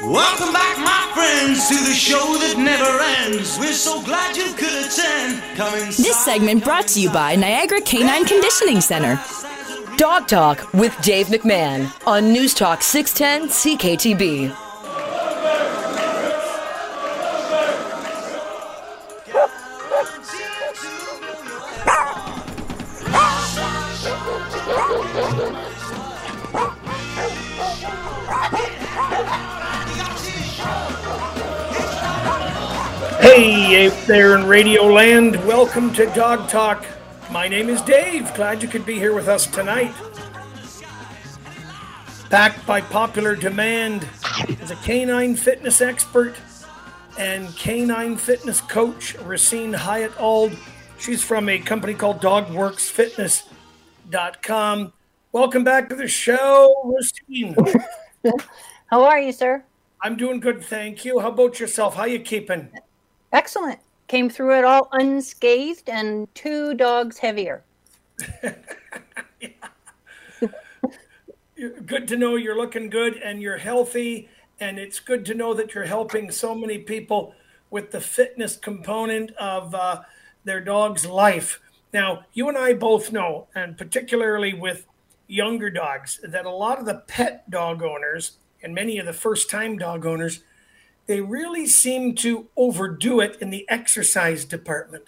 Welcome back, my friends, to the show that never ends. We're so glad you could attend. This segment brought to you by Niagara Canine Conditioning Center. Dog Talk with Dave McMahon on News Talk 610 CKTB. There in Radio Land, welcome to Dog Talk. My name is Dave. Glad you could be here with us tonight. Backed by popular demand as a canine fitness expert and canine fitness coach, Racine Hyatt Ald. She's from a company called DogWorksFitness.com. Welcome back to the show, Racine. How are you, sir? I'm doing good, thank you. How about yourself? How you keeping? Excellent. Came through it all unscathed and two dogs heavier. good to know you're looking good and you're healthy. And it's good to know that you're helping so many people with the fitness component of uh, their dog's life. Now, you and I both know, and particularly with younger dogs, that a lot of the pet dog owners and many of the first time dog owners they really seem to overdo it in the exercise department.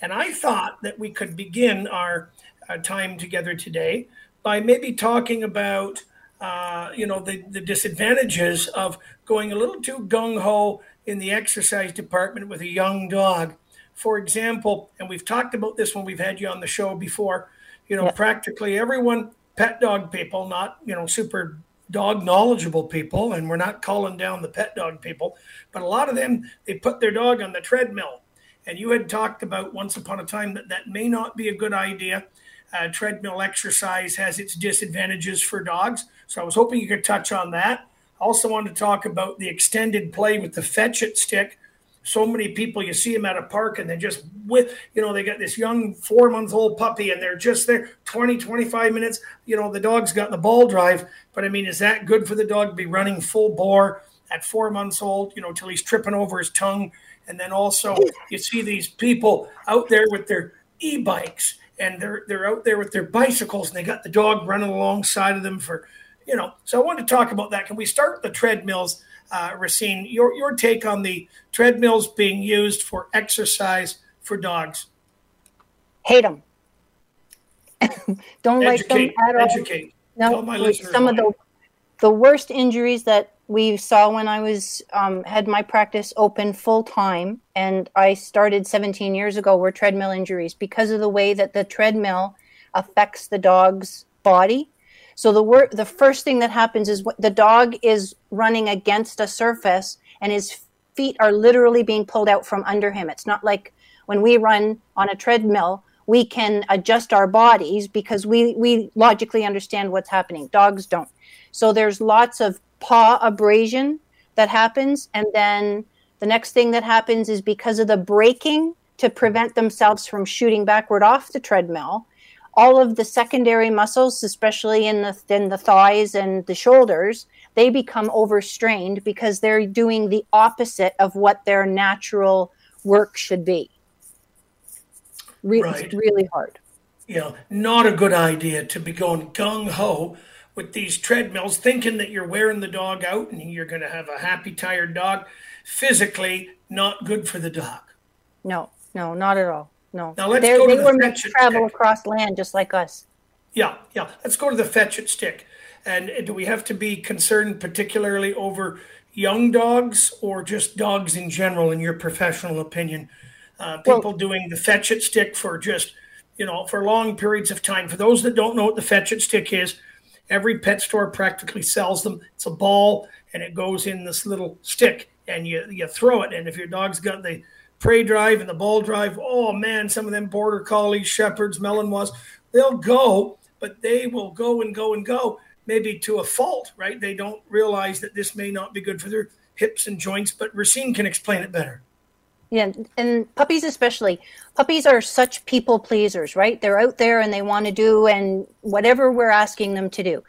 And I thought that we could begin our uh, time together today by maybe talking about, uh, you know, the, the disadvantages of going a little too gung ho in the exercise department with a young dog. For example, and we've talked about this when we've had you on the show before, you know, yeah. practically everyone, pet dog people, not, you know, super dog knowledgeable people, and we're not calling down the pet dog people, but a lot of them, they put their dog on the treadmill. And you had talked about once upon a time that that may not be a good idea. Uh, treadmill exercise has its disadvantages for dogs. So I was hoping you could touch on that. I also wanted to talk about the extended play with the fetch it stick, so many people you see them at a park and they're just with you know they got this young four month old puppy and they're just there 20 25 minutes. You know the dog's got the ball drive but i mean is that good for the dog to be running full bore at four months old you know till he's tripping over his tongue? And then also you see these people out there with their e-bikes and they're they're out there with their bicycles and they got the dog running alongside of them for you know. So i want to talk about that. Can we start the treadmills uh, Racine, your, your take on the treadmills being used for exercise for dogs. Hate them. Don't educate, like them at all. Educate. No, some of the the worst injuries that we saw when I was um, had my practice open full time, and I started 17 years ago, were treadmill injuries because of the way that the treadmill affects the dog's body so the wor- the first thing that happens is the dog is running against a surface and his feet are literally being pulled out from under him. It's not like when we run on a treadmill, we can adjust our bodies because we we logically understand what's happening. Dogs don't. So there's lots of paw abrasion that happens and then the next thing that happens is because of the braking to prevent themselves from shooting backward off the treadmill all of the secondary muscles, especially in the in the thighs and the shoulders, they become overstrained because they're doing the opposite of what their natural work should be. Re- right. Really hard. Know, not a good idea to be going gung ho with these treadmills, thinking that you're wearing the dog out and you're going to have a happy, tired dog. Physically, not good for the dog. No, no, not at all. No. Now let's They're, go to they the were meant to travel stick. across land just like us. Yeah, yeah. Let's go to the fetch it stick. And do we have to be concerned particularly over young dogs or just dogs in general, in your professional opinion? Uh, people well, doing the fetch it stick for just, you know, for long periods of time. For those that don't know what the fetch it stick is, every pet store practically sells them. It's a ball and it goes in this little stick and you, you throw it. And if your dog's got the prey drive and the ball drive. Oh man, some of them border collies, shepherds, melon Malinois, they'll go, but they will go and go and go, maybe to a fault, right? They don't realize that this may not be good for their hips and joints, but Racine can explain it better. Yeah, and puppies especially. Puppies are such people pleasers, right? They're out there and they want to do and whatever we're asking them to do.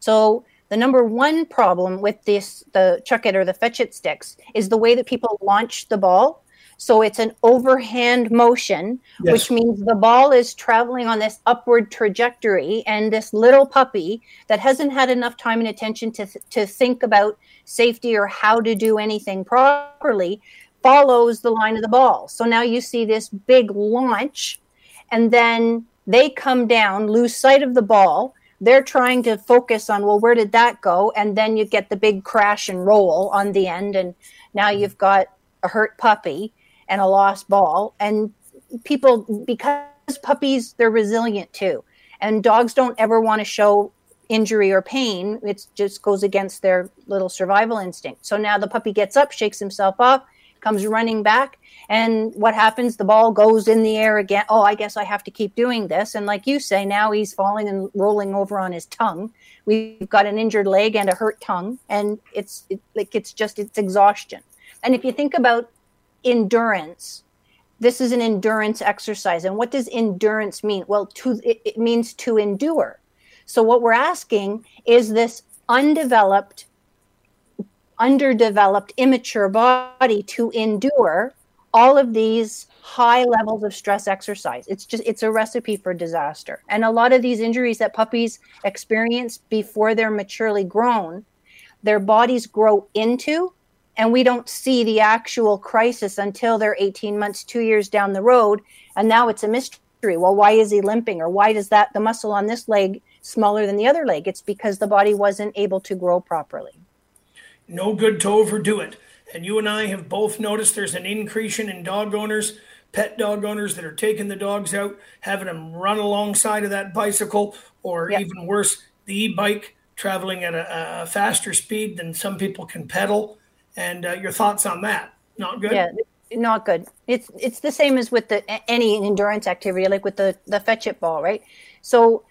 So The number one problem with this, the chuck it or the fetch it sticks, is the way that people launch the ball. So it's an overhand motion, yes. which means the ball is traveling on this upward trajectory, and this little puppy that hasn't had enough time and attention to, to think about safety or how to do anything properly follows the line of the ball. So now you see this big launch, and then they come down, lose sight of the ball. They're trying to focus on, well, where did that go? And then you get the big crash and roll on the end. And now you've got a hurt puppy and a lost ball. And people, because puppies, they're resilient too. And dogs don't ever want to show injury or pain. It just goes against their little survival instinct. So now the puppy gets up, shakes himself off, comes running back. And what happens? The ball goes in the air again. Oh, I guess I have to keep doing this. And like you say, now he's falling and rolling over on his tongue. We've got an injured leg and a hurt tongue, and it's it, like it's just it's exhaustion. And if you think about endurance, this is an endurance exercise. And what does endurance mean? Well, to it, it means to endure. So what we're asking is this undeveloped underdeveloped, immature body to endure all of these high levels of stress exercise. It's just it's a recipe for disaster. And a lot of these injuries that puppies experience before they're maturely grown, their bodies grow into and we don't see the actual crisis until they're 18 months, 2 years down the road and now it's a mystery. Well, why is he limping or why does that the muscle on this leg smaller than the other leg? It's because the body wasn't able to grow properly no good to overdo it. And you and I have both noticed there's an increase in dog owners, pet dog owners that are taking the dogs out, having them run alongside of that bicycle, or yep. even worse, the e bike traveling at a, a, faster speed than some people can pedal. And uh, your thoughts on that? Not good? Yeah, not good. It's it's the same as with the any endurance activity, like with the the fetch it ball, right? So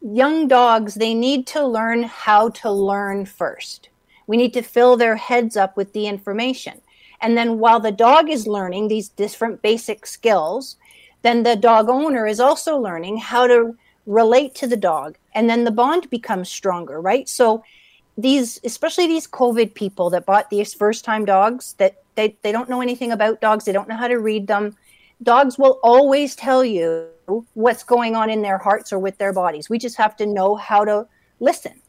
young dogs they need to learn how to learn first we need to fill their heads up with the information. And then while the dog is learning these different basic skills, then the dog owner is also learning how to relate to the dog. And then the bond becomes stronger, right? So these, especially these COVID people that bought these first time dogs that they, they don't know anything about dogs, they don't know how to read them. Dogs will always tell you what's going on in their hearts or with their bodies. We just have to know how to listen.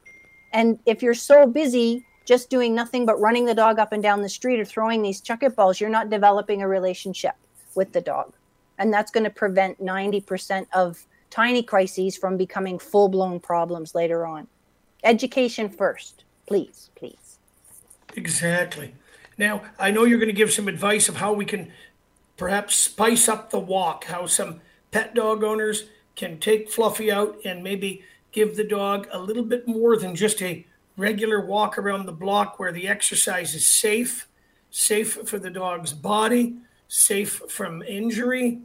And if you're so busy just doing nothing but running the dog up and down the street or throwing these chuck it balls, you're not developing a relationship with the dog. And that's going to prevent 90% of tiny crises from becoming full blown problems later on. Education first, please, please. Exactly. Now, I know you're going to give some advice of how we can perhaps spice up the walk, how some pet dog owners can take Fluffy out and maybe give the dog a little bit more than just a regular walk around the block where the exercise is safe, safe for the dog's body, safe from injury.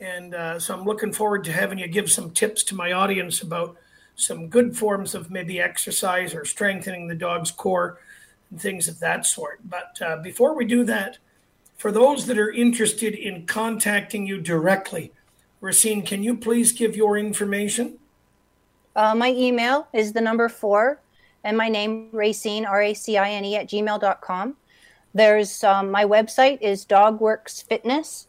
And uh, so I'm looking forward to having you give some tips to my audience about some good forms of maybe exercise or strengthening the dog's core and things of that sort. But uh, before we do that, for those that are interested in contacting you directly, Racine, can you please give your information? Uh, my email is the number four and my name, Racine, R A C I N E, at gmail.com. There's um, my website is Dogworks Fitness,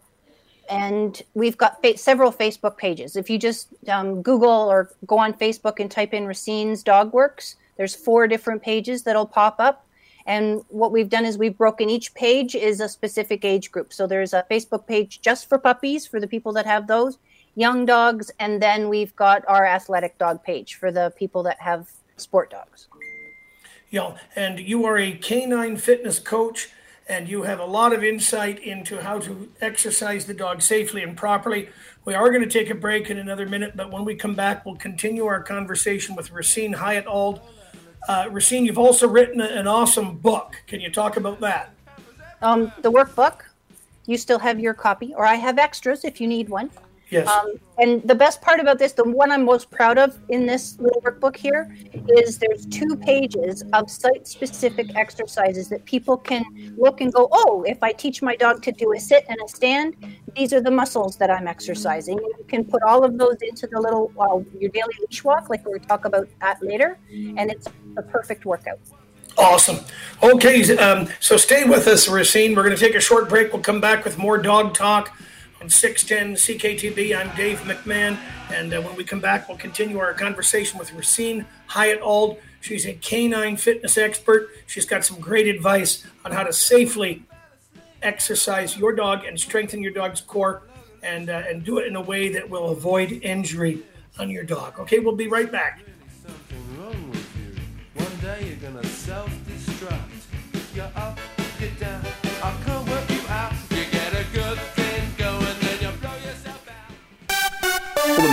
and we've got fa- several Facebook pages. If you just um, Google or go on Facebook and type in Racine's Dog Works, there's four different pages that'll pop up. And what we've done is we've broken each page is a specific age group. So there's a Facebook page just for puppies for the people that have those, young dogs, and then we've got our athletic dog page for the people that have sport dogs know, and you are a canine fitness coach and you have a lot of insight into how to exercise the dog safely and properly. We are going to take a break in another minute, but when we come back, we'll continue our conversation with Racine Hyatt Ald. Uh, Racine, you've also written an awesome book. Can you talk about that? Um, the workbook. You still have your copy, or I have extras if you need one. Yes. Um, and the best part about this, the one I'm most proud of in this little workbook here, is there's two pages of site specific exercises that people can look and go, oh, if I teach my dog to do a sit and a stand, these are the muscles that I'm exercising. You can put all of those into the little, uh, your daily leash walk, like we'll talk about that later, and it's a perfect workout. Awesome. Okay, um, so stay with us, Racine. We're going to take a short break. We'll come back with more dog talk on 610 CKTB. I'm Dave McMahon. And uh, when we come back, we'll continue our conversation with Racine Hyatt Ald. She's a canine fitness expert. She's got some great advice on how to safely exercise your dog and strengthen your dog's core and, uh, and do it in a way that will avoid injury on your dog. Okay, we'll be right back. One day you're gonna self destruct. You're up, you're down.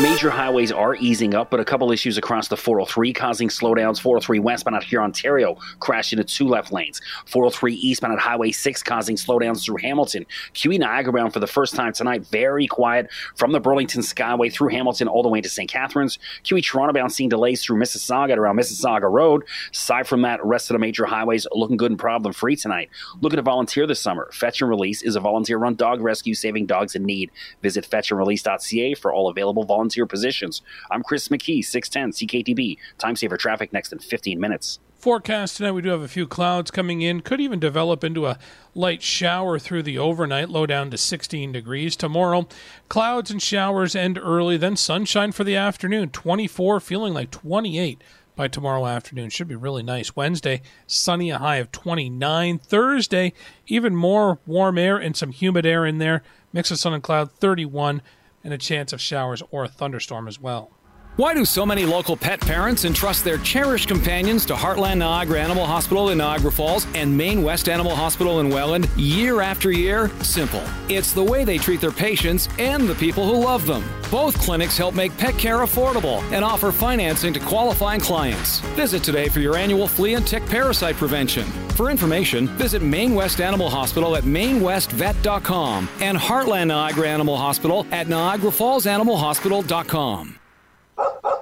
Major highways are easing up, but a couple issues across the 403 causing slowdowns. 403 westbound out here, Ontario, crashed into two left lanes. 403 eastbound at Highway 6 causing slowdowns through Hamilton. QE Niagara bound for the first time tonight, very quiet from the Burlington Skyway through Hamilton all the way to St. Catharines. QE Toronto bound seeing delays through Mississauga around Mississauga Road. Aside from that, rest of the major highways looking good and problem free tonight. Looking to volunteer this summer. Fetch and Release is a volunteer run dog rescue saving dogs in need. Visit fetchandrelease.ca for all available volunteer positions. I'm Chris McKee, 610 CKTB. Time saver traffic next in 15 minutes. Forecast tonight, we do have a few clouds coming in. Could even develop into a light shower through the overnight, low down to 16 degrees. Tomorrow, clouds and showers end early, then sunshine for the afternoon. 24, feeling like 28 by tomorrow afternoon. Should be really nice. Wednesday, sunny, a high of 29. Thursday, even more warm air and some humid air in there. Mix of sun and cloud, 31 and a chance of showers or a thunderstorm as well. Why do so many local pet parents entrust their cherished companions to Heartland Niagara Animal Hospital in Niagara Falls and Main West Animal Hospital in Welland year after year? Simple. It's the way they treat their patients and the people who love them. Both clinics help make pet care affordable and offer financing to qualifying clients. Visit today for your annual flea and tick parasite prevention. For information, visit Main West Animal Hospital at mainwestvet.com and Heartland Niagara Animal Hospital at niagarafallsanimalhospital.com.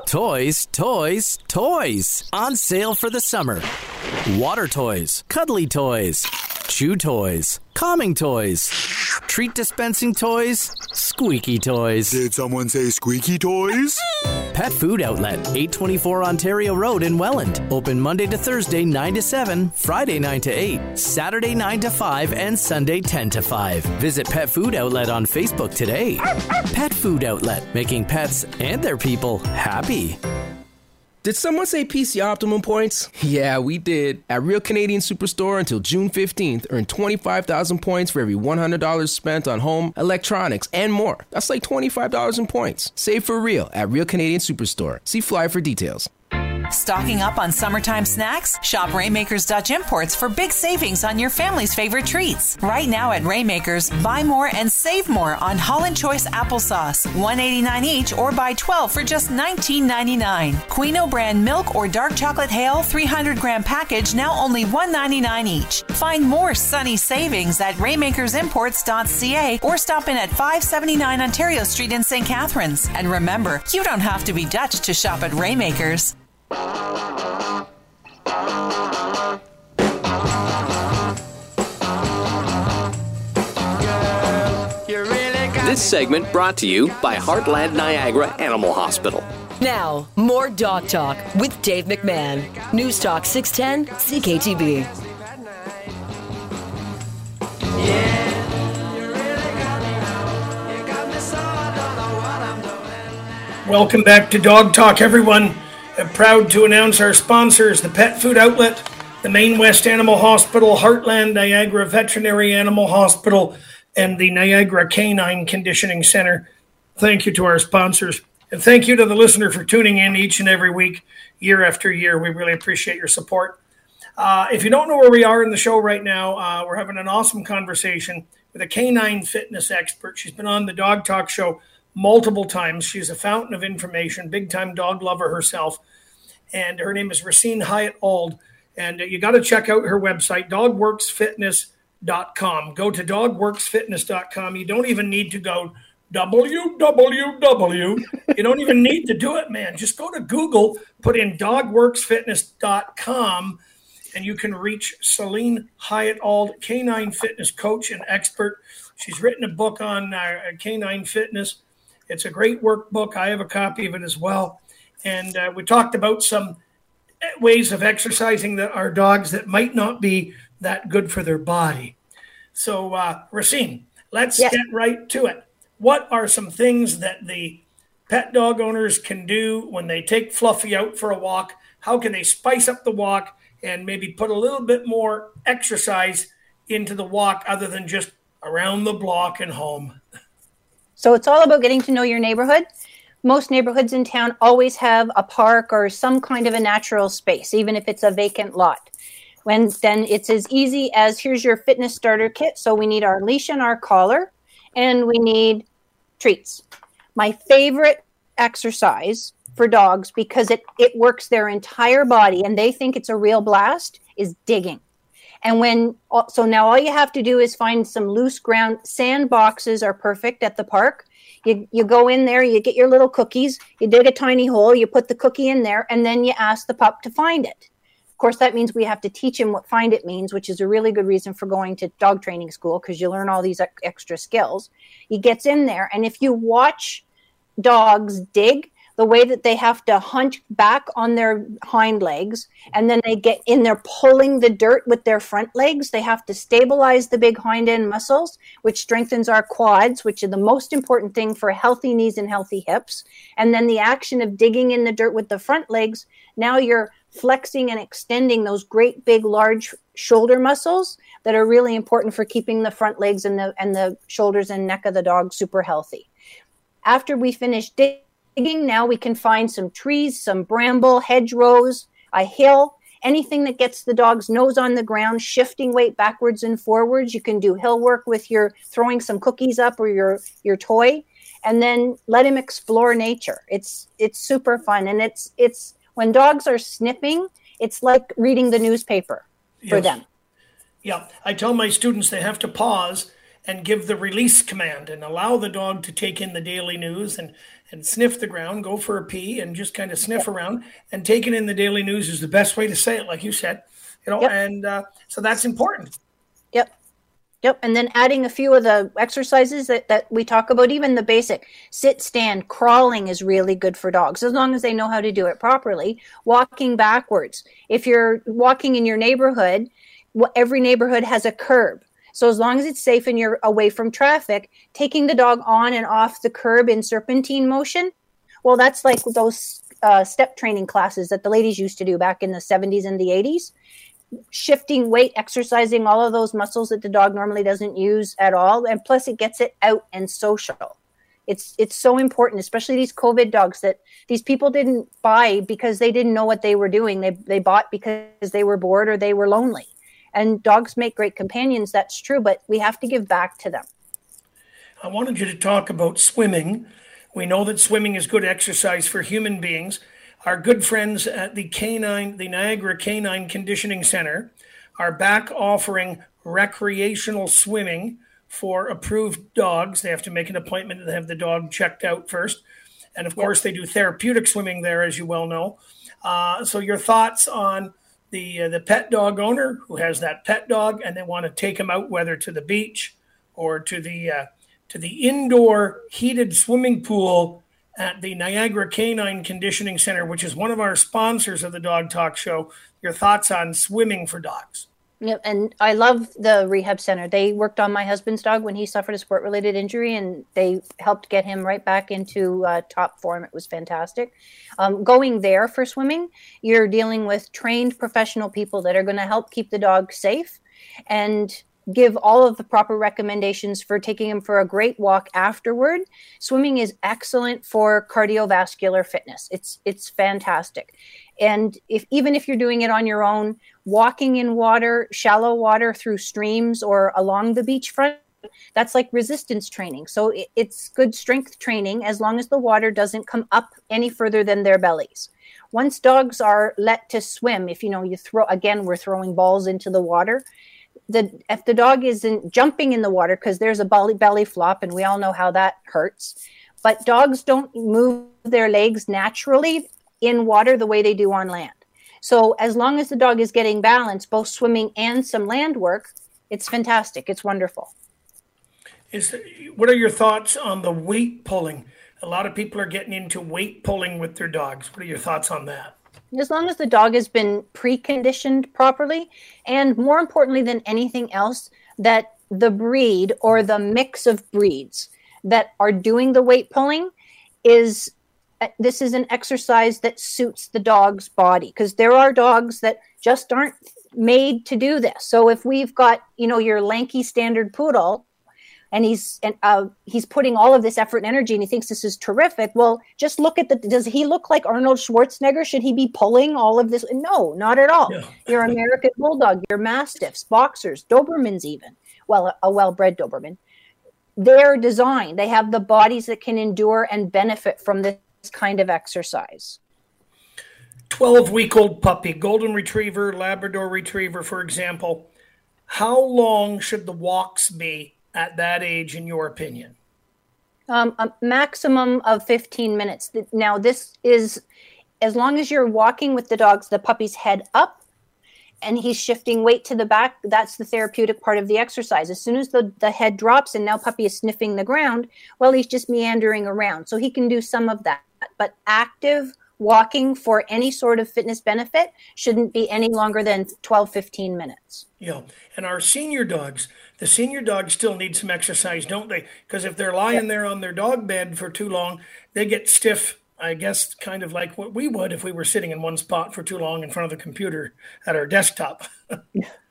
Toys, toys, toys. On sale for the summer. Water toys, cuddly toys, chew toys, calming toys, treat dispensing toys, squeaky toys. Did someone say squeaky toys? Pet Food Outlet, 824 Ontario Road in Welland. Open Monday to Thursday, 9 to 7, Friday, 9 to 8, Saturday, 9 to 5, and Sunday, 10 to 5. Visit Pet Food Outlet on Facebook today. Pet Food Outlet, making pets and their people happy. Did someone say PC Optimum points? Yeah, we did. At Real Canadian Superstore until June 15th, earn 25,000 points for every $100 spent on home, electronics, and more. That's like $25 in points. Save for real at Real Canadian Superstore. See Fly for details. Stocking up on summertime snacks? Shop Raymaker's Dutch Imports for big savings on your family's favorite treats. Right now at Raymaker's, buy more and save more on Holland Choice applesauce, 189 each, or buy 12 for just $19.99. Quino brand milk or dark chocolate hail 300 gram package now only $1.99 each. Find more sunny savings at raymakersimports.ca or stop in at 579 Ontario Street in St. Catharines. And remember, you don't have to be Dutch to shop at Raymakers. This segment brought to you by Heartland Niagara Animal Hospital. Now, more Dog Talk with Dave McMahon. News Talk 610 CKTB. Welcome back to Dog Talk, everyone. I'm proud to announce our sponsors the Pet Food Outlet, the Main West Animal Hospital, Heartland Niagara Veterinary Animal Hospital, and the Niagara Canine Conditioning Center. Thank you to our sponsors. And thank you to the listener for tuning in each and every week, year after year. We really appreciate your support. Uh, if you don't know where we are in the show right now, uh, we're having an awesome conversation with a canine fitness expert. She's been on the Dog Talk show multiple times. She's a fountain of information, big time dog lover herself. And her name is Racine Hyatt Ald. And you got to check out her website, dogworksfitness.com. Go to dogworksfitness.com. You don't even need to go www. you don't even need to do it, man. Just go to Google, put in dogworksfitness.com, and you can reach Celine Hyatt Ald, canine fitness coach and expert. She's written a book on uh, canine fitness. It's a great workbook. I have a copy of it as well. And uh, we talked about some ways of exercising that our dogs that might not be that good for their body. So, uh, Racine, let's Yes. get right to it. What are some things that the pet dog owners can do when they take Fluffy out for a walk? How can they spice up the walk and maybe put a little bit more exercise into the walk other than just around the block and home? So it's all about getting to know your neighborhood. Most neighborhoods in town always have a park or some kind of a natural space, even if it's a vacant lot. When then it's as easy as here's your fitness starter kit. So we need our leash and our collar, and we need treats. My favorite exercise for dogs because it it works their entire body and they think it's a real blast is digging. And when so now all you have to do is find some loose ground. Sand boxes are perfect at the park. You you go in there, you get your little cookies, you dig a tiny hole, you put the cookie in there, and then you ask the pup to find it. Of course, that means we have to teach him what find it means, which is a really good reason for going to dog training school because you learn all these extra skills. He gets in there, and if you watch dogs dig, the way that they have to hunch back on their hind legs and then they get in there pulling the dirt with their front legs. They have to stabilize the big hind end muscles, which strengthens our quads, which are the most important thing for healthy knees and healthy hips. And then the action of digging in the dirt with the front legs, now you're flexing and extending those great big large shoulder muscles that are really important for keeping the front legs and the and the shoulders and neck of the dog super healthy. After we finish digging digging. Now we can find some trees, some bramble, hedgerows, a hill, anything that gets the dog's nose on the ground, shifting weight backwards and forwards. You can do hill work with your throwing some cookies up or your your toy, and then let him explore nature. It's it's super fun, and it's it's when dogs are snipping, it's like reading the newspaper for Yes. them. Yeah, I tell my students they have to pause and give the release command and allow the dog to take in the daily news and and sniff the ground, go for a pee, and just kind of sniff around. And taking in the daily news is the best way to say it, like you said, you know. Yep. And uh, so that's important. Yep. Yep. And then adding a few of the exercises that, that we talk about, even the basic sit, stand, crawling is really good for dogs as long as they know how to do it properly. Walking backwards. If you're walking in your neighborhood, every neighborhood has a curb. So as long as it's safe and you're away from traffic, taking the dog on and off the curb in serpentine motion, well, that's like those uh, step training classes that the ladies used to do back in the 70s and the 80s shifting weight, exercising all of those muscles that the dog normally doesn't use at all, and plus it gets it out and social. It's it's so important, especially these COVID dogs that these people didn't buy because they didn't know what they were doing. They they bought because they were bored or they were lonely. And dogs make great companions, that's true, but we have to give back to them. I wanted you to talk about swimming. We know that swimming is good exercise for human beings. Our good friends at the Canine, the Niagara Canine Conditioning Center, are back offering recreational swimming for approved dogs. They have to make an appointment to have the dog checked out first. And of course, they do therapeutic swimming there, as you well know. Uh, so, your thoughts on the uh, the pet dog owner who has that pet dog and they want to take him out, whether to the beach or to the uh, to the indoor heated swimming pool at the Niagara Canine Conditioning Center, which is one of our sponsors of the Dog Talk Show. Your thoughts on swimming for dogs? And I love the rehab center. They worked on my husband's dog when he suffered a sport-related injury, and they helped get him right back into uh, top form. It was fantastic. Um, going there for swimming, you're dealing with trained professional people that are going to help keep the dog safe and give all of the proper recommendations for taking him for a great walk afterward. Swimming is excellent for cardiovascular fitness. It's it's fantastic. And if even if you're doing it on your own, walking in water, shallow water through streams or along the beachfront, that's like resistance training. So it, it's good strength training as long as the water doesn't come up any further than their bellies. Once dogs are let to swim, if you know you throw again, we're throwing balls into the water the if the dog isn't jumping in the water because there's a belly belly flop and we all know how that hurts but dogs don't move their legs naturally in water the way they do on land so as long as the dog is getting balance both swimming and some land work it's fantastic it's wonderful Is what are your thoughts on the weight pulling? A lot of people are getting into weight pulling with their dogs. What are your thoughts on that? as long as the dog has been preconditioned properly and more importantly than anything else that the breed or the mix of breeds that are doing the weight pulling is this is an exercise that suits the dog's body because there are dogs that just aren't made to do this. So if we've got you know your lanky standard poodle and he's and uh, he's putting all of this effort and energy and he thinks this is terrific well just look at the does he look like arnold schwarzenegger? Should he be pulling all of this? No not at all. Your american bulldog your mastiffs boxers dobermans even. Well a, a well-bred doberman. They're designed they have the bodies that can endure and benefit from this kind of exercise 12 week old puppy, golden retriever, Labrador retriever, for example. How long should the walks be at that age, in your opinion? um, a maximum of 15 minutes. Now, this is as long as you're walking with the dog's the puppy's head up and he's shifting weight to the back, that's the therapeutic part of the exercise. As soon as the, the head drops and now puppy is sniffing the ground, well, he's just meandering around. So he can do some of that. But active walking for any sort of fitness benefit shouldn't be any longer than 12, 15 minutes. Yeah. And our senior dogs, the senior dogs still need some exercise, don't they? Because if they're lying there on their dog bed for too long, they get stiff. I guess kind of like what we would if we were sitting in one spot for too long in front of the computer at our desktop.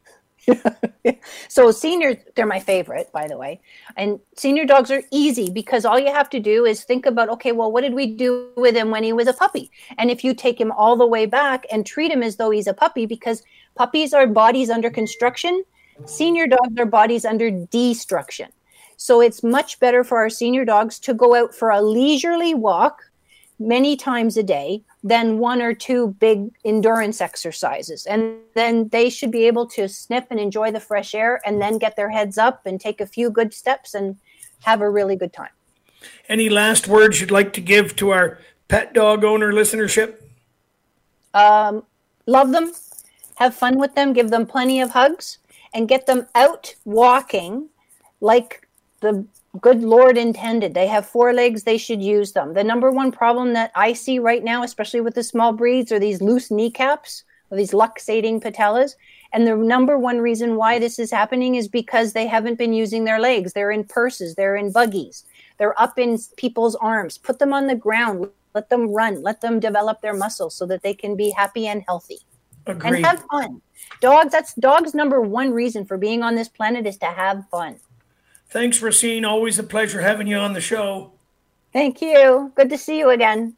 So seniors, they're my favorite, by the way. And senior dogs are easy because all you have to do is think about, okay, well, what did we do with him when he was a puppy? And if you take him all the way back and treat him as though he's a puppy, because puppies are bodies under construction, senior dogs are bodies under destruction. So it's much better for our senior dogs to go out for a leisurely walk many times a day than one or two big endurance exercises. And then they should be able to snip and enjoy the fresh air and then get their heads up and take a few good steps and have a really good time. Any last words you'd like to give to our pet dog owner listenership? Um, love them, have fun with them, give them plenty of hugs, and get them out walking like the good Lord intended. They have four legs, they should use them. The number one problem that I see right now, especially with the small breeds, are these loose kneecaps or these luxating patellas. And the number one reason why this is happening is because they haven't been using their legs. They're in purses, they're in buggies, they're up in people's arms. Put them on the ground, let them run, let them develop their muscles so that they can be happy and healthy. Agreed. And have fun. Dogs, that's dogs' number one reason for being on this planet is to have fun. Thanks, Racine. Always a pleasure having you on the show. Thank you. Good to see you again.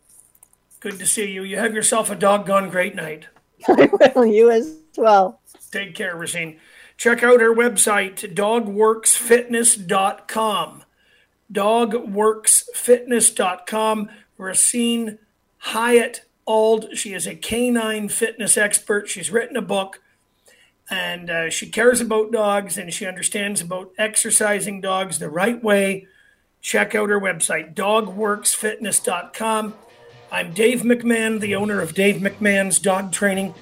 Good to see you. You have yourself a doggone great night. I will. You as well. Take care, Racine. Check out our website, dogworksfitness.com. Dogworksfitness.com. Racine Hyatt Ald. She is a canine fitness expert. She's written a book and uh, she cares about dogs and she understands about exercising dogs the right way. Check out her website, dogworksfitness.com. I'm Dave McMahon, the owner of Dave McMahon's Dog Training.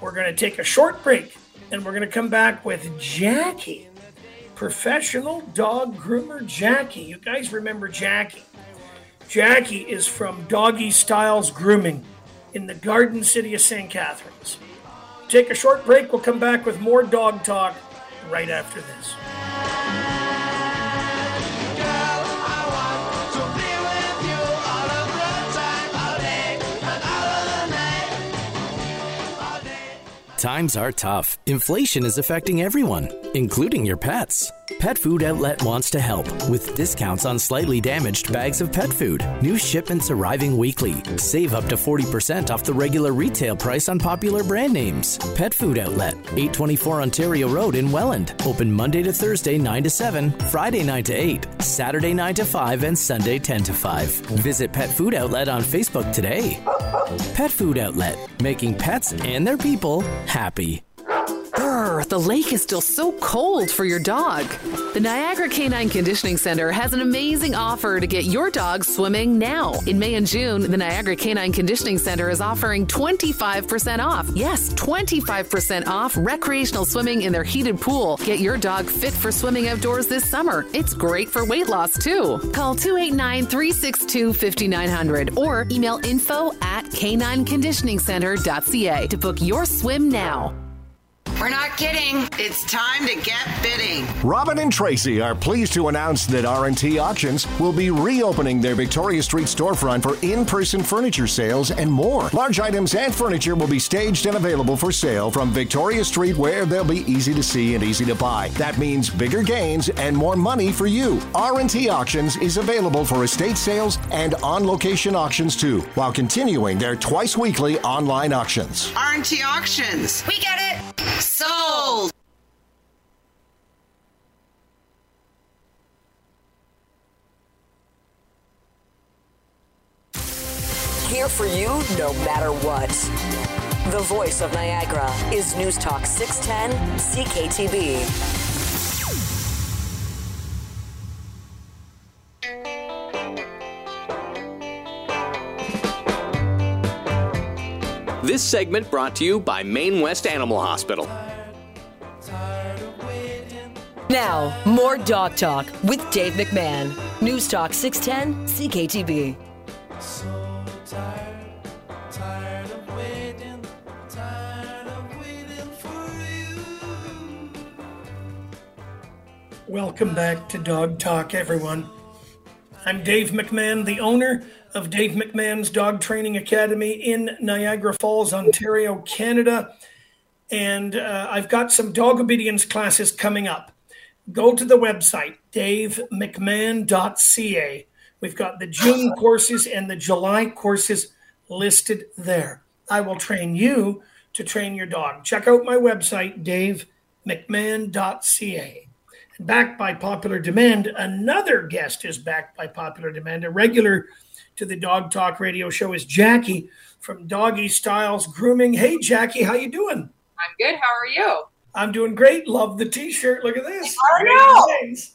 We're going to take a short break and we're going to come back with Jackie, professional dog groomer Jackie. You guys remember Jackie? Jackie is from Doggy Styles Grooming in the Garden City of St. Catharines. Take a short break. We'll come back with more dog talk right after this. Times are tough. Inflation is affecting everyone, including your pets. Pet Food Outlet wants to help with discounts on slightly damaged bags of pet food. New shipments arriving weekly. Save up to 40% off the regular retail price on popular brand names. Pet Food Outlet, 824 Ontario Road in Welland. Open Monday to Thursday 9 to 7, Friday 9 to 8, Saturday 9 to 5, and Sunday 10 to 5. Visit Pet Food Outlet on Facebook today. Pet Food Outlet, making pets and their people happy. The lake is still so cold for your dog. The Niagara Canine Conditioning Center has an amazing offer to get your dog swimming now. In May and June, the Niagara Canine Conditioning Center is offering 25% off. Yes, 25% off recreational swimming in their heated pool. Get your dog fit for swimming outdoors this summer. It's great for weight loss too. Call 289 362 5900 or email info at canineconditioningcenter.ca to book your swim now. We're not kidding. It's time to get bidding. Robin and Tracy are pleased to announce that R&T Auctions will be reopening their Victoria Street storefront for in-person furniture sales and more. Large items and furniture will be staged and available for sale from Victoria Street where they'll be easy to see and easy to buy. That means bigger gains and more money for you. R&T Auctions is available for estate sales and on-location auctions too, while continuing their twice weekly online auctions. R&T Auctions. We get it. Voice of Niagara is News Talk 610 CKTB. This segment brought to you by Main West Animal Hospital. Now, more Dog Talk with Dave McMahon. News Talk 610 CKTB. Welcome back to Dog Talk, everyone. I'm Dave McMahon, the owner of Dave McMahon's Dog Training Academy in Niagara Falls, Ontario, Canada. And uh, I've got some dog obedience classes coming up. Go to the website, davemcmahon.ca. We've got the June courses and the July courses listed there. I will train you to train your dog. Check out my website, davemcmahon.ca. Backed by popular demand, another guest is backed by popular demand. A regular to the Dog Talk radio show is Jackie from Doggy Styles Grooming. Hey, Jackie, how you doing? I'm good. How are you? I'm doing great. Love the T-shirt. Look at this. I know.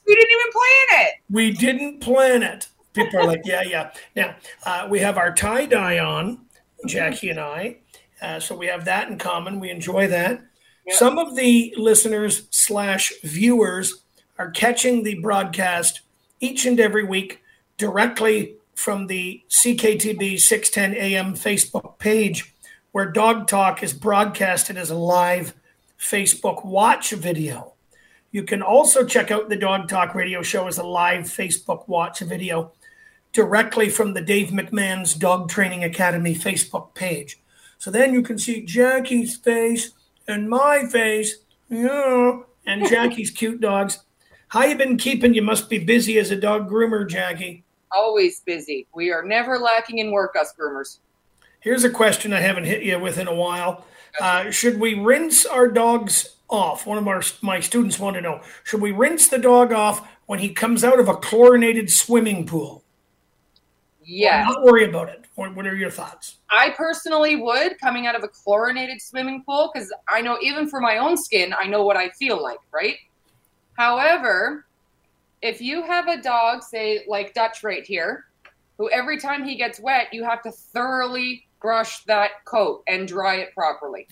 We didn't even plan it. We didn't plan it. People are like, yeah, yeah. Now uh, we have our tie dye on, Jackie and I. Uh, so we have that in common. We enjoy that. Yep. Some of the listeners slash viewers are catching the broadcast each and every week directly from the CKTB 610 AM Facebook page, where Dog Talk is broadcasted as a live Facebook watch video. You can also check out the Dog Talk radio show as a live Facebook watch video directly from the Dave McMahon's Dog Training Academy Facebook page. So then you can see Jackie's face and my face, yeah, and Jackie's cute dogs. How you been keeping? You must be busy as a dog groomer, Jackie. Always busy. We are never lacking in work, us groomers. Here's a question I haven't hit you with in a while. Uh, should we rinse our dogs off? One of our my students want to know: Should we rinse the dog off when he comes out of a chlorinated swimming pool? Well, not worry about it. What, what are your thoughts? I personally would coming out of a chlorinated swimming pool because I know even for my own skin, I know what I feel like, right? However, if you have a dog, say like Dutch right here, who every time he gets wet, you have to thoroughly brush that coat and dry it properly.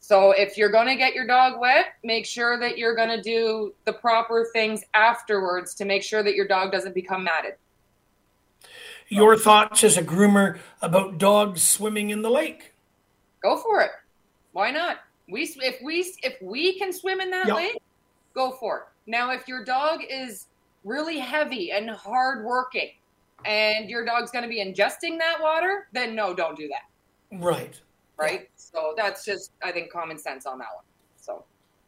So if you're going to get your dog wet, make sure that you're going to do the proper things afterwards to make sure that your dog doesn't become matted. Your thoughts as a groomer about dogs swimming in the lake? Go for it. Why not? We if we if we can swim in that yep. lake, go for it. Now, if your dog is really heavy and hard working and your dog's going to be ingesting that water, then no, don't do that. Right. Right. So that's just, I think, common sense on that one. So,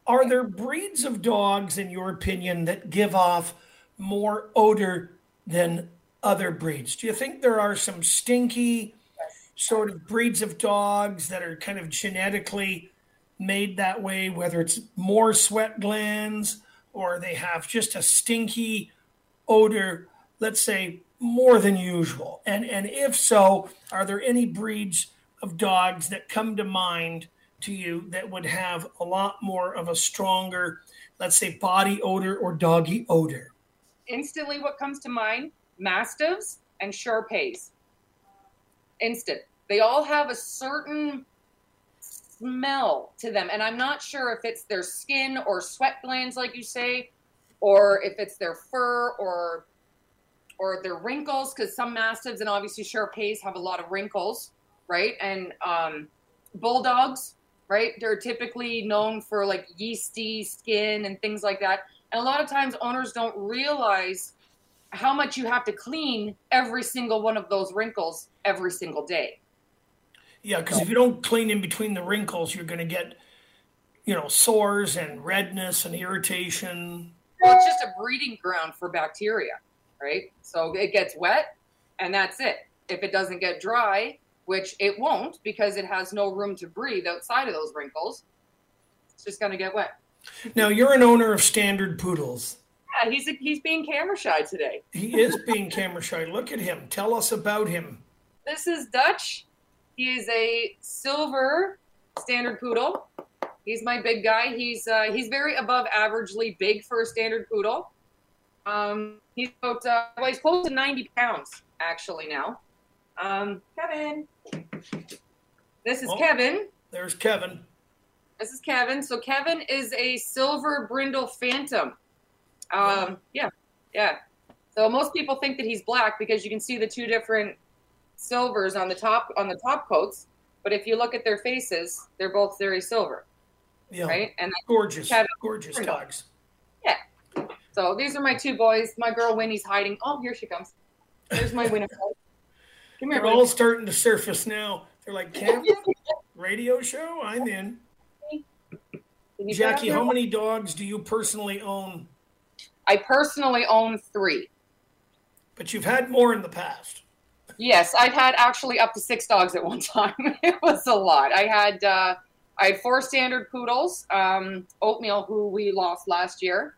are there breeds of dogs, in your opinion, that give off more odor than other breeds? Do you think there are some stinky sort of breeds of dogs that are kind of genetically made that way, whether it's more sweat glands or they have just a stinky odor, let's say more than usual? And and if so, are there any breeds of dogs that come to mind to you that would have a lot more of a stronger, let's say, body odor or doggy odor? Instantly, what comes to mind? Mastiffs and Shar-Peis. Instant. They all have a certain smell to them, and I'm not sure if it's their skin or sweat glands, like you say, or if it's their fur or or their wrinkles, because some mastiffs and obviously Shar-Peis have a lot of wrinkles, right? And um, bulldogs, right? They're typically known for like yeasty skin and things like that. And a lot of times owners don't realize how much you have to clean every single one of those wrinkles every single day. Yeah, because if you don't clean in between the wrinkles, you're going to get, you know, sores and redness and irritation. Well, it's just a breeding ground for bacteria, right? So it gets wet and that's it. If it doesn't get dry, which it won't because it has no room to breathe outside of those wrinkles, it's just going to get wet. Now, you're an owner of standard poodles. Yeah, he's he's being camera shy today. He is being camera shy. Look at him. Tell us about him. This is Dutch. He is a silver standard poodle. He's my big guy. He's uh, he's very above averagely big for a standard poodle. Um, he's about uh, well, he's close to ninety pounds actually now. Um, Kevin, this is Oh. Kevin. There's Kevin. This is Kevin. So Kevin is a silver brindle phantom. Um, yeah, yeah. So most people think that he's black because you can see the two different silvers on the top on the top coats. But if you look at their faces, they're both very silver. Yeah. Right? And Gorgeous, gorgeous dogs. Yeah. So these are my two boys. My girl Winnie's hiding. Oh, here she comes. There's my Winnie. Come here, They're all starting to surface now. They're like, camp, radio show? I'm in. Jackie, how many dogs do you personally own? I personally own three. But you've had more in the past. Yes, I've had actually up to six dogs at one time. it was a lot. I had uh, I had four standard poodles, um, Oatmeal, who we lost last year,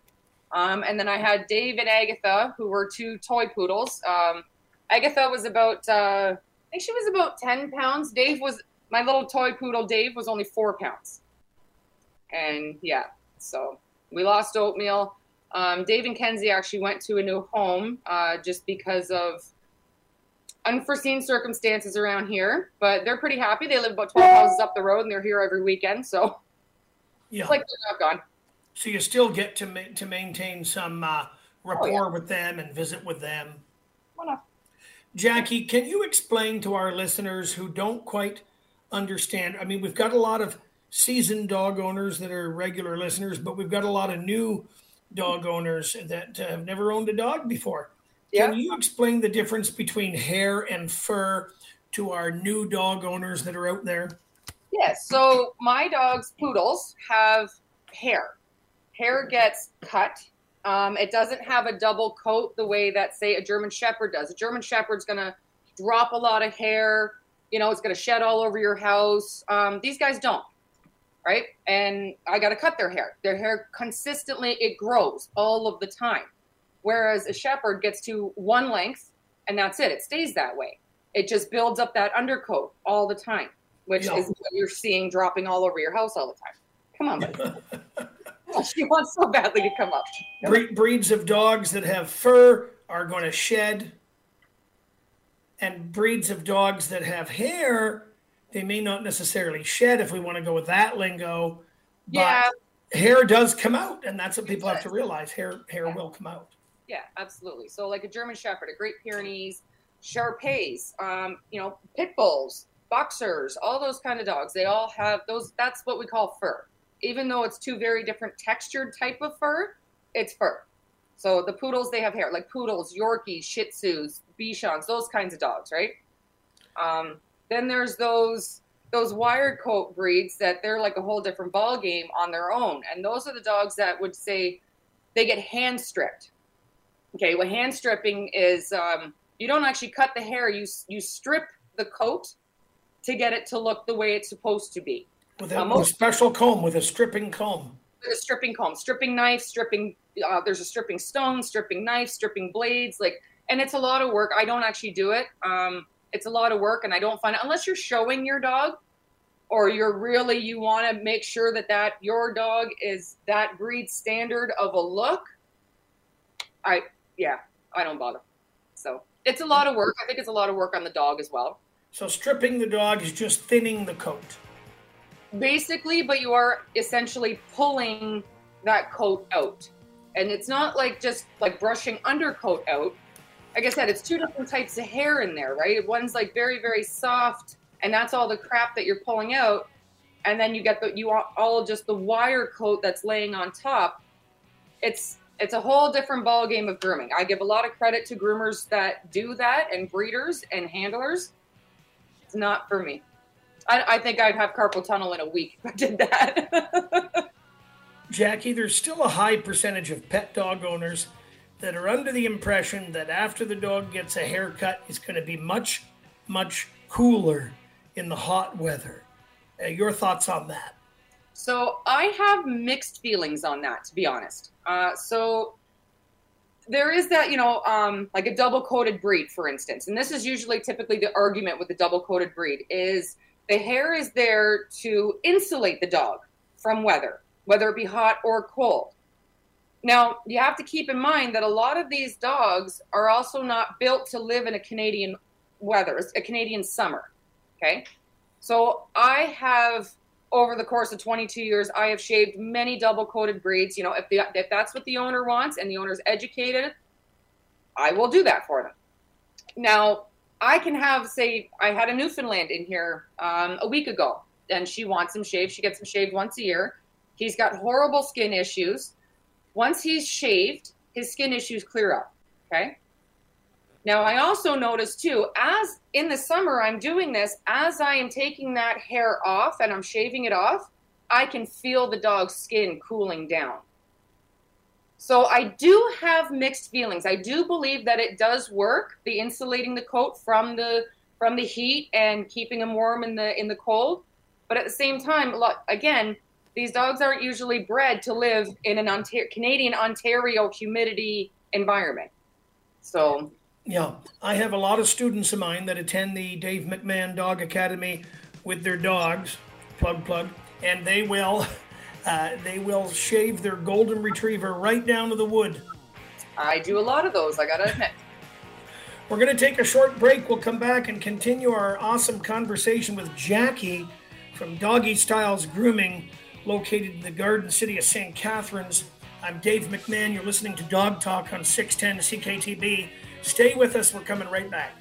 um, and then I had Dave and Agatha, who were two toy poodles. Um, Agatha was about uh, I think she was about ten pounds. Dave was my little toy poodle. Dave was only four pounds, and yeah, so we lost Oatmeal. Um, Dave and Kenzie actually went to a new home uh, just because of unforeseen circumstances around here, but they're pretty happy. They live about 12 houses up the road and they're here every weekend. So Yeah. it's like they're not gone. So you still get to ma- to maintain some uh, rapport Oh, yeah. with them and visit with them. Why not? Jackie, can you explain to our listeners who don't quite understand? I mean, we've got a lot of seasoned dog owners that are regular listeners, but we've got a lot of new dog owners that uh, have never owned a dog before. Can you explain the difference between hair and fur to our new dog owners that are out there? Yes. So my dogs, poodles, have hair. Hair gets cut. Um, it doesn't have a double coat the way that, say, a German Shepherd does. A German Shepherd's going to drop a lot of hair. You know, it's going to shed all over your house. Um, these guys don't, right? And I got to cut their hair. Their hair consistently it grows all of the time, whereas a Shepherd gets to one length and that's it. It stays that way. It just builds up that undercoat all the time, which Yeah. is what you're seeing dropping all over your house all the time. Come on, buddy. Oh, she wants so badly to come up. Bre- breeds of dogs that have fur are going to shed, and breeds of dogs that have hair, they may not necessarily shed if we want to go with that lingo. But Yeah. hair does come out, and that's what people have to realize. Hair hair will come out. Yeah, absolutely. So like a German Shepherd, a Great Pyrenees, Shar-Peis, um, you know, pit bulls, boxers, all those kind of dogs. They all have those. That's what we call fur. Even though it's two very different textured type of fur, it's fur. So the poodles, they have hair, like poodles, Yorkies, Shih Tzus, Bichons, those kinds of dogs, right? Um, then there's those those wired coat breeds that they're like a whole different ball game on their own, and those are the dogs that would say they get hand stripped. Okay, well, hand stripping is um, you don't actually cut the hair; you you strip the coat to get it to look the way it's supposed to be. With a, Uh, with a special comb, with a stripping comb. with a stripping comb, stripping knife, stripping. Uh, there's a stripping stone, stripping knife, stripping blades. Like, and it's a lot of work. I don't actually do it. Um, it's a lot of work, and I don't find it unless you're showing your dog, or you're really you want to make sure that that your dog is that breed standard of a look, I yeah, I don't bother. So it's a lot of work. I think it's a lot of work on the dog as well. So stripping the dog is just thinning the coat. Basically, but you are essentially pulling that coat out. And it's not like just like brushing undercoat out. Like I said, it's two different types of hair in there, right? One's like very, very soft, and that's all the crap that you're pulling out. And then you get the you all just the wire coat that's laying on top. It's it's a whole different ball game of grooming. I give a lot of credit to groomers that do that and breeders and handlers. It's not for me. I, I think I'd have carpal tunnel in a week if I did that. Jackie, there's still a high percentage of pet dog owners that are under the impression that after the dog gets a haircut, it's going to be much, much cooler in the hot weather. Uh, your thoughts on that? So I have mixed feelings on that, to be honest. Uh, so there is that, you know, um, like a double coated breed, for instance, and this is usually typically the argument with the double coated breed is the hair is there to insulate the dog from weather, whether it be hot or cold. Now, you have to keep in mind that a lot of these dogs are also not built to live in a Canadian weather, a Canadian summer. Okay. So I have over the course of 22 years, I have shaved many double coated breeds. You know, if, the, if that's what the owner wants and the owner's educated, I will do that for them. Now, I can have, say, I had a Newfoundland in here um, a week ago, and she wants him shaved. She gets him shaved once a year. He's got horrible skin issues. Once he's shaved, his skin issues clear up. Okay. Now, I also noticed too, as in the summer I'm doing this, as I am taking that hair off and I'm shaving it off, I can feel the dog's skin cooling down. So I do have mixed feelings. I do believe that it does work, the insulating the coat from the from the heat and keeping them warm in the in the cold. But at the same time, again, these dogs aren't usually bred to live in an Ontario, Canadian Ontario humidity environment. So yeah, I have a lot of students of mine that attend the Dave McMahon Dog Academy with their dogs, plug plug, and they will uh, they will shave their golden retriever right down to the wood. I do a lot of those. I gotta admit. We're going to take a short break. We'll come back and continue our awesome conversation with Jackie from Doggy Styles Grooming, located in the Garden City of St. Catharines. I'm Dave McMahon. You're listening to Dog Talk on 610 CKTB. Stay with us. We're coming right back.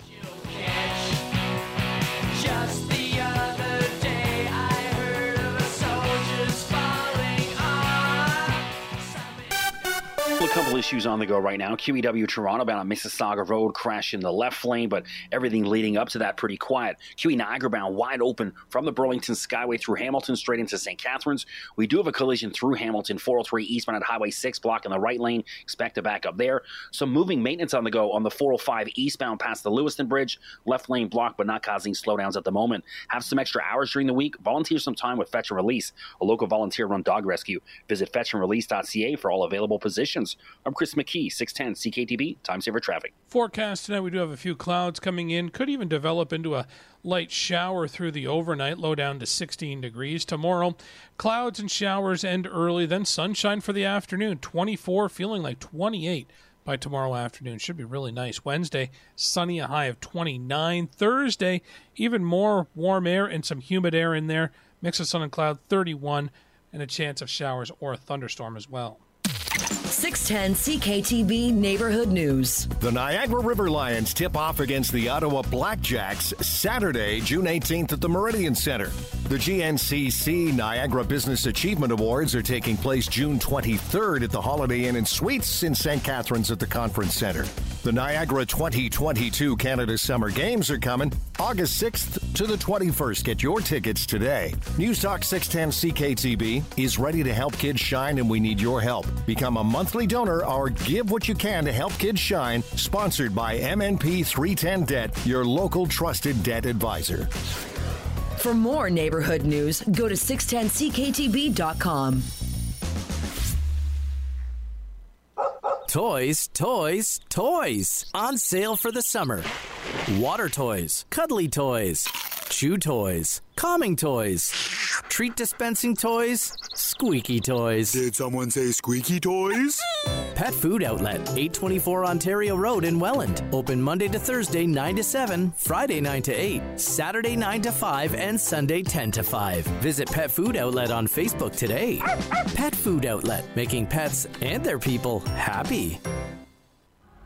A issues on the go right now. QEW Toronto bound on Mississauga Road crash in the left lane, but everything leading up to that pretty quiet. QE Niagara bound wide open from the Burlington Skyway through Hamilton straight into St. Catharines. We do have a collision through Hamilton 403 eastbound at Highway 6 block in the right lane. Expect to back up there. Some moving maintenance on the go on the 405 eastbound past the Lewiston Bridge. Left lane blocked, but not causing slowdowns at the moment. Have some extra hours during the week. Volunteer some time with Fetch and Release, a local volunteer run dog rescue. Visit fetchandrelease.ca for all available positions. I'm Chris McKee, 610 CKTB, Time Saver Traffic. Forecast tonight, we do have a few clouds coming in. Could even develop into a light shower through the overnight, low down to 16 degrees. Tomorrow, clouds and showers end early, then sunshine for the afternoon. 24, feeling like 28 by tomorrow afternoon. Should be really nice. Wednesday, sunny, a high of 29. Thursday, even more warm air and some humid air in there. Mix of sun and cloud, 31, and a chance of showers or a thunderstorm as well. 610 CKTB Neighborhood News. The Niagara River Lions tip off against the Ottawa Blackjacks Saturday, June 18th at the Meridian Center. The GNCC Niagara Business Achievement Awards are taking place June 23rd at the Holiday Inn and Suites in St. Catharines at the Conference Center. The Niagara 2022 Canada Summer Games are coming August 6th to the 21st. Get your tickets today. News Talk 610 CKTB is ready to help kids shine, and we need your help. Become a monthly donor or give what you can to help kids shine. Sponsored by MNP 310 Debt, your local trusted debt advisor. For more neighborhood news, go to 610ckTB.com. Toys, toys, toys. On sale for the summer. Water toys, cuddly toys chew toys, calming toys, treat dispensing toys, squeaky toys. Did someone say squeaky toys? Pet Food Outlet, 824 Ontario Road in Welland. Open Monday to Thursday, 9 to 7, Friday, 9 to 8, Saturday, 9 to 5, and Sunday, 10 to 5. Visit Pet Food Outlet on Facebook today. Pet Food Outlet, making pets and their people happy.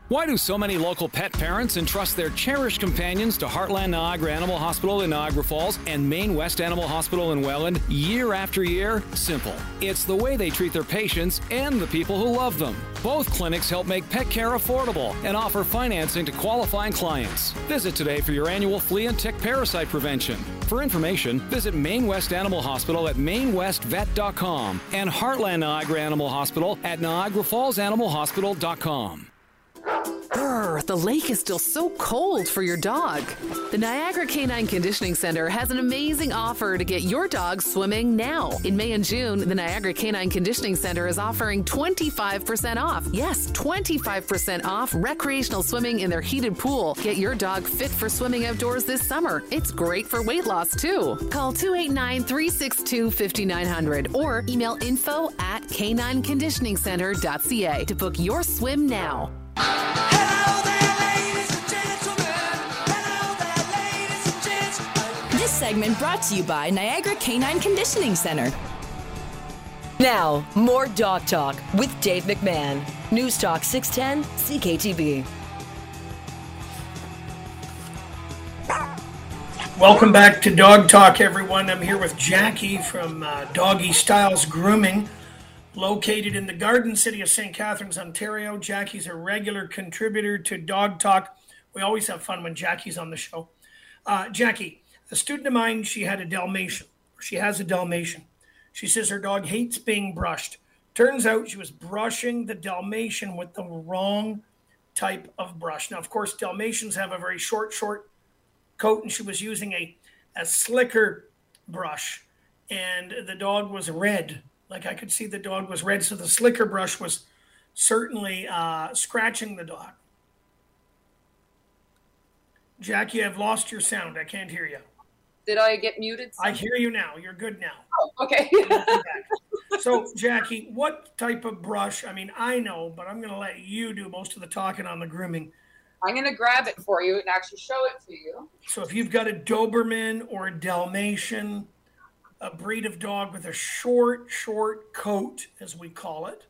Why do so many local pet parents entrust their cherished companions to Heartland Niagara Animal Hospital in Niagara Falls and Main West Animal Hospital in Welland year after year? Simple. It's the way they treat their patients and the people who love them. Both clinics help make pet care affordable and offer financing to qualifying clients. Visit today for your annual flea and tick parasite prevention. For information, visit Main West Animal Hospital at mainwestvet.com and Heartland Niagara Animal Hospital at niagarafallsanimalhospital.com. The lake is still so cold for your dog. The Niagara Canine Conditioning Center has an amazing offer to get your dog swimming now. In May and June, the Niagara Canine Conditioning Center is offering 25% off. Yes, 25% off recreational swimming in their heated pool. Get your dog fit for swimming outdoors this summer. It's great for weight loss too. Call 289 362 5900 or email info at canineconditioningcenter.ca to book your swim now. This segment brought to you by Niagara Canine Conditioning Center. Now, more Dog Talk with Dave McMahon. News Talk 610 CKTB. Welcome back to Dog Talk, everyone. I'm here with Jackie from uh, Doggy Styles Grooming, located in the Garden City of St. Catharines, Ontario. Jackie's a regular contributor to Dog Talk. We always have fun when Jackie's on the show. Uh, Jackie, a student of mine, she had a Dalmatian. She has a Dalmatian. She says her dog hates being brushed. Turns out she was brushing the Dalmatian with the wrong type of brush. Now, of course, Dalmatians have a very short, short coat, and she was using a, a slicker brush. And the dog was red. Like I could see the dog was red. So the slicker brush was certainly uh, scratching the dog. Jackie, I've lost your sound. I can't hear you. Did I get muted? I hear you now. You're good now. Oh, okay. so, Jackie, what type of brush? I mean, I know, but I'm going to let you do most of the talking on the grooming. I'm going to grab it for you and actually show it to you. So, if you've got a Doberman or a Dalmatian, a breed of dog with a short, short coat, as we call it,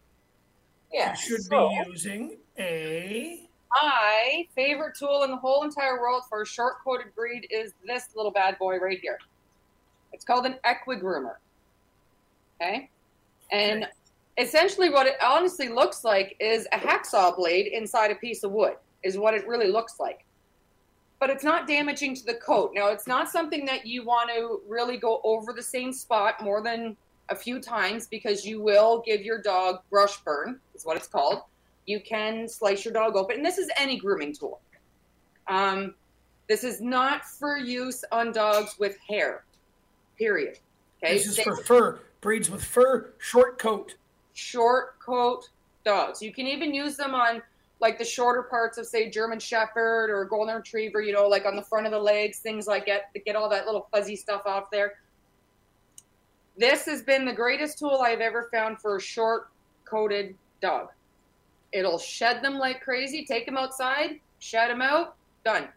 yeah, you should so- be using a. My favorite tool in the whole entire world for a short coated breed is this little bad boy right here. It's called an equigroomer. Okay. And essentially, what it honestly looks like is a hacksaw blade inside a piece of wood, is what it really looks like. But it's not damaging to the coat. Now, it's not something that you want to really go over the same spot more than a few times because you will give your dog brush burn, is what it's called you can slice your dog open. And this is any grooming tool. Um, this is not for use on dogs with hair, period. Okay. This is for fur, breeds with fur, short coat. Short coat dogs. You can even use them on like the shorter parts of, say, German Shepherd or Golden Retriever, you know, like on the front of the legs, things like that, to get all that little fuzzy stuff off there. This has been the greatest tool I've ever found for a short coated dog. It'll shed them like crazy. Take them outside, shed them out, done.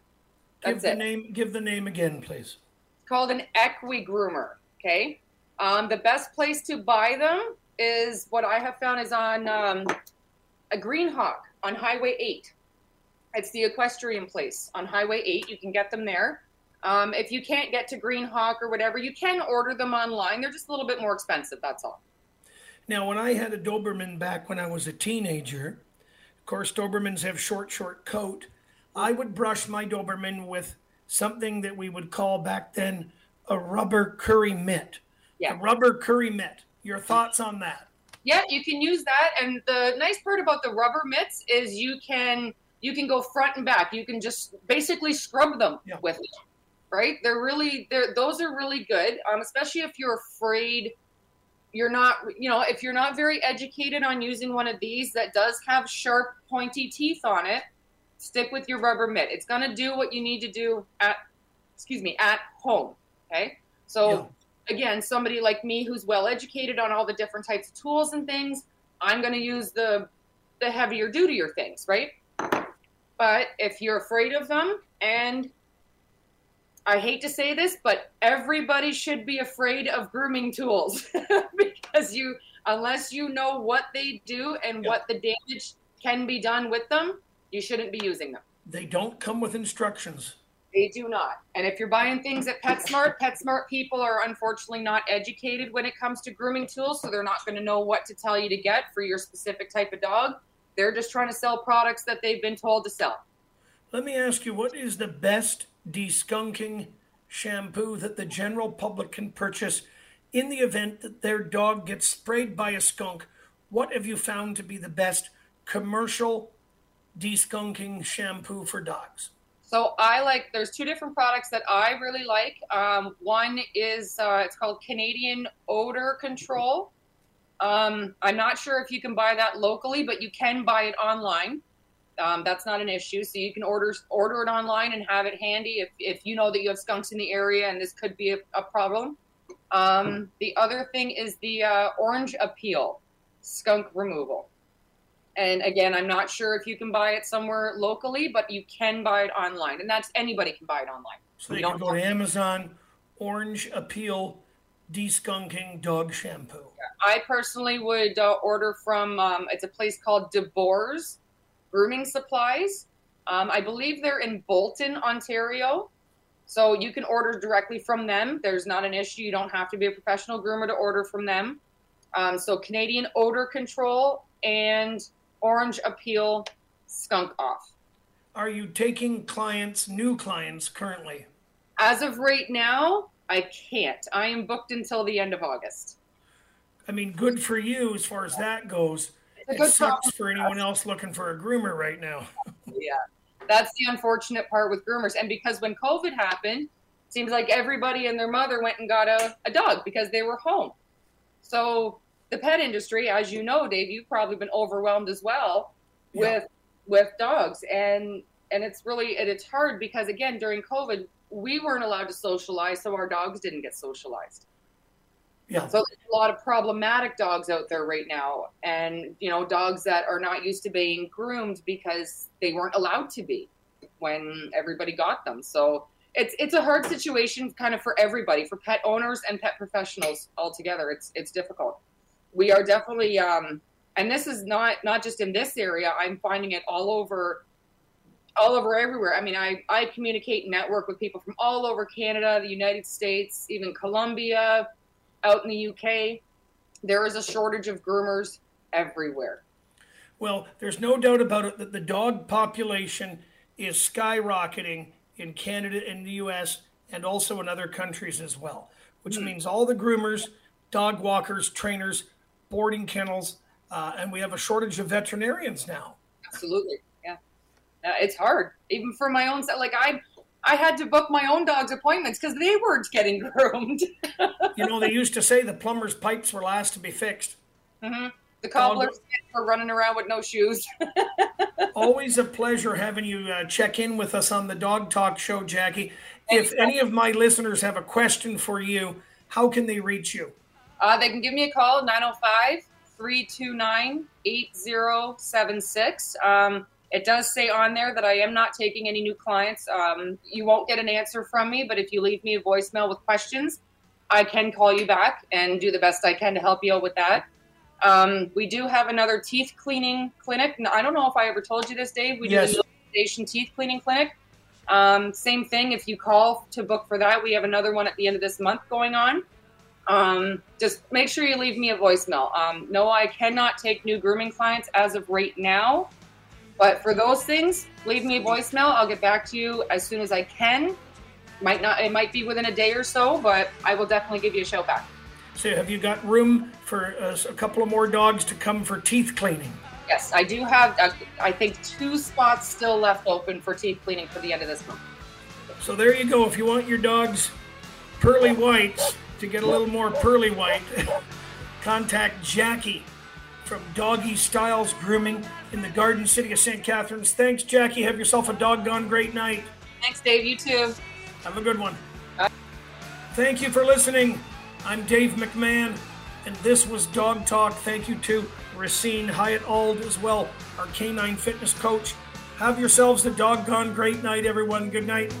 Give That's the it. name. Give the name again, please. It's called an equi groomer. Okay. Um, the best place to buy them is what I have found is on um, a Greenhawk on Highway 8. It's the equestrian place on Highway 8. You can get them there. Um, if you can't get to Greenhawk or whatever, you can order them online. They're just a little bit more expensive. That's all. Now, when I had a Doberman back when I was a teenager, of course, Dobermans have short, short coat. I would brush my Doberman with something that we would call back then a rubber curry mitt. Yeah. A rubber curry mitt. Your thoughts on that? Yeah, you can use that. And the nice part about the rubber mitts is you can you can go front and back. You can just basically scrub them with it. Right? They're really they're those are really good. Um, especially if you're afraid you're not you know, if you're not very educated on using one of these that does have sharp pointy teeth on it, stick with your rubber mitt. It's gonna do what you need to do at excuse me, at home. Okay. So again, somebody like me who's well educated on all the different types of tools and things, I'm going to use the the heavier dutier things, right? But if you're afraid of them and I hate to say this, but everybody should be afraid of grooming tools because you, unless you know what they do and what the damage can be done with them, you shouldn't be using them. They don't come with instructions. They do not. And if you're buying things at PetSmart, PetSmart people are unfortunately not educated when it comes to grooming tools, so they're not going to know what to tell you to get for your specific type of dog. They're just trying to sell products that they've been told to sell. Let me ask you, what is the best deskunking shampoo that the general public can purchase in the event that their dog gets sprayed by a skunk? What have you found to be the best commercial deskunking shampoo for dogs? So I like. There's two different products that I really like. Um, one is uh, it's called Canadian Odor Control. Um, I'm not sure if you can buy that locally, but you can buy it online. Um, that's not an issue. So you can order order it online and have it handy if, if you know that you have skunks in the area and this could be a, a problem. Um, the other thing is the uh, Orange Appeal skunk removal. And again, I'm not sure if you can buy it somewhere locally, but you can buy it online, and that's anybody can buy it online. So You they can don't go to Amazon, Orange Appeal Deskunking Dog Shampoo. I personally would uh, order from um, it's a place called DeBoer's Grooming Supplies. Um, I believe they're in Bolton, Ontario. So you can order directly from them. There's not an issue. You don't have to be a professional groomer to order from them. Um, so Canadian Odor Control and Orange Appeal Skunk Off. Are you taking clients, new clients currently? As of right now, I can't. I am booked until the end of August. I mean, good for you as far as that goes. It sucks for anyone else looking for a groomer right now. yeah that's the unfortunate part with groomers and because when covid happened seems like everybody and their mother went and got a, a dog because they were home so the pet industry as you know dave you've probably been overwhelmed as well with with dogs and and it's really and it's hard because again during covid we weren't allowed to socialize so our dogs didn't get socialized Yeah. so there's a lot of problematic dogs out there right now, and you know, dogs that are not used to being groomed because they weren't allowed to be when everybody got them. So it's it's a hard situation, kind of for everybody, for pet owners and pet professionals altogether. It's it's difficult. We are definitely, um, and this is not not just in this area. I'm finding it all over all over everywhere. I mean, I, I communicate and network with people from all over Canada, the United States, even Colombia, out in the UK. There is a shortage of groomers everywhere. Well, there's no doubt about it that the dog population is skyrocketing in Canada and the US and also in other countries as well, which means all the groomers, dog walkers, trainers, boarding kennels, uh, and we have a shortage of veterinarians now. Absolutely, yeah. Uh, it's hard, even for my own. Like I, I had to book my own dog's appointments because they weren't getting groomed. You know, they used to say the plumber's pipes were last to be fixed. hmm The cobblers were running around with no shoes. Always a pleasure having you uh, check in with us on the Dog Talk Show, Jackie. If any of my listeners have a question for you, how can they reach you? Uh, they can give me a call, 905 329 8076. Um, It does say on there that I am not taking any new clients. Um, you won't get an answer from me, but if you leave me a voicemail with questions, I can call you back and do the best I can to help you out with that. Um, we do have another teeth cleaning clinic. I don't know if I ever told you this, Dave. We do Yes. the Mill Station Teeth Cleaning Clinic. Um, same thing. If you call to book for that, we have another one at the end of this month going on. Um, just make sure you leave me a voicemail. Um, no, I cannot take new grooming clients as of right now. But for those things, leave me a voicemail. I'll get back to you as soon as I can. Might not. It might be within a day or so, but I will definitely give you a shout back. So, have you got room for uh, a couple of more dogs to come for teeth cleaning? Yes, I do have. Uh, I think two spots still left open for teeth cleaning for the end of this month. So there you go. If you want your dog's pearly whites to get a little more pearly white, contact Jackie from Doggy Styles Grooming in the Garden City of St. Catharines. Thanks, Jackie. Have yourself a doggone great night. Thanks, Dave. You too. Have a good one. Thank you for listening. I'm Dave McMahon, and this was Dog Talk. Thank you to Racine Hyatt Ald as well, our canine fitness coach. Have yourselves a doggone great night, everyone. Good night.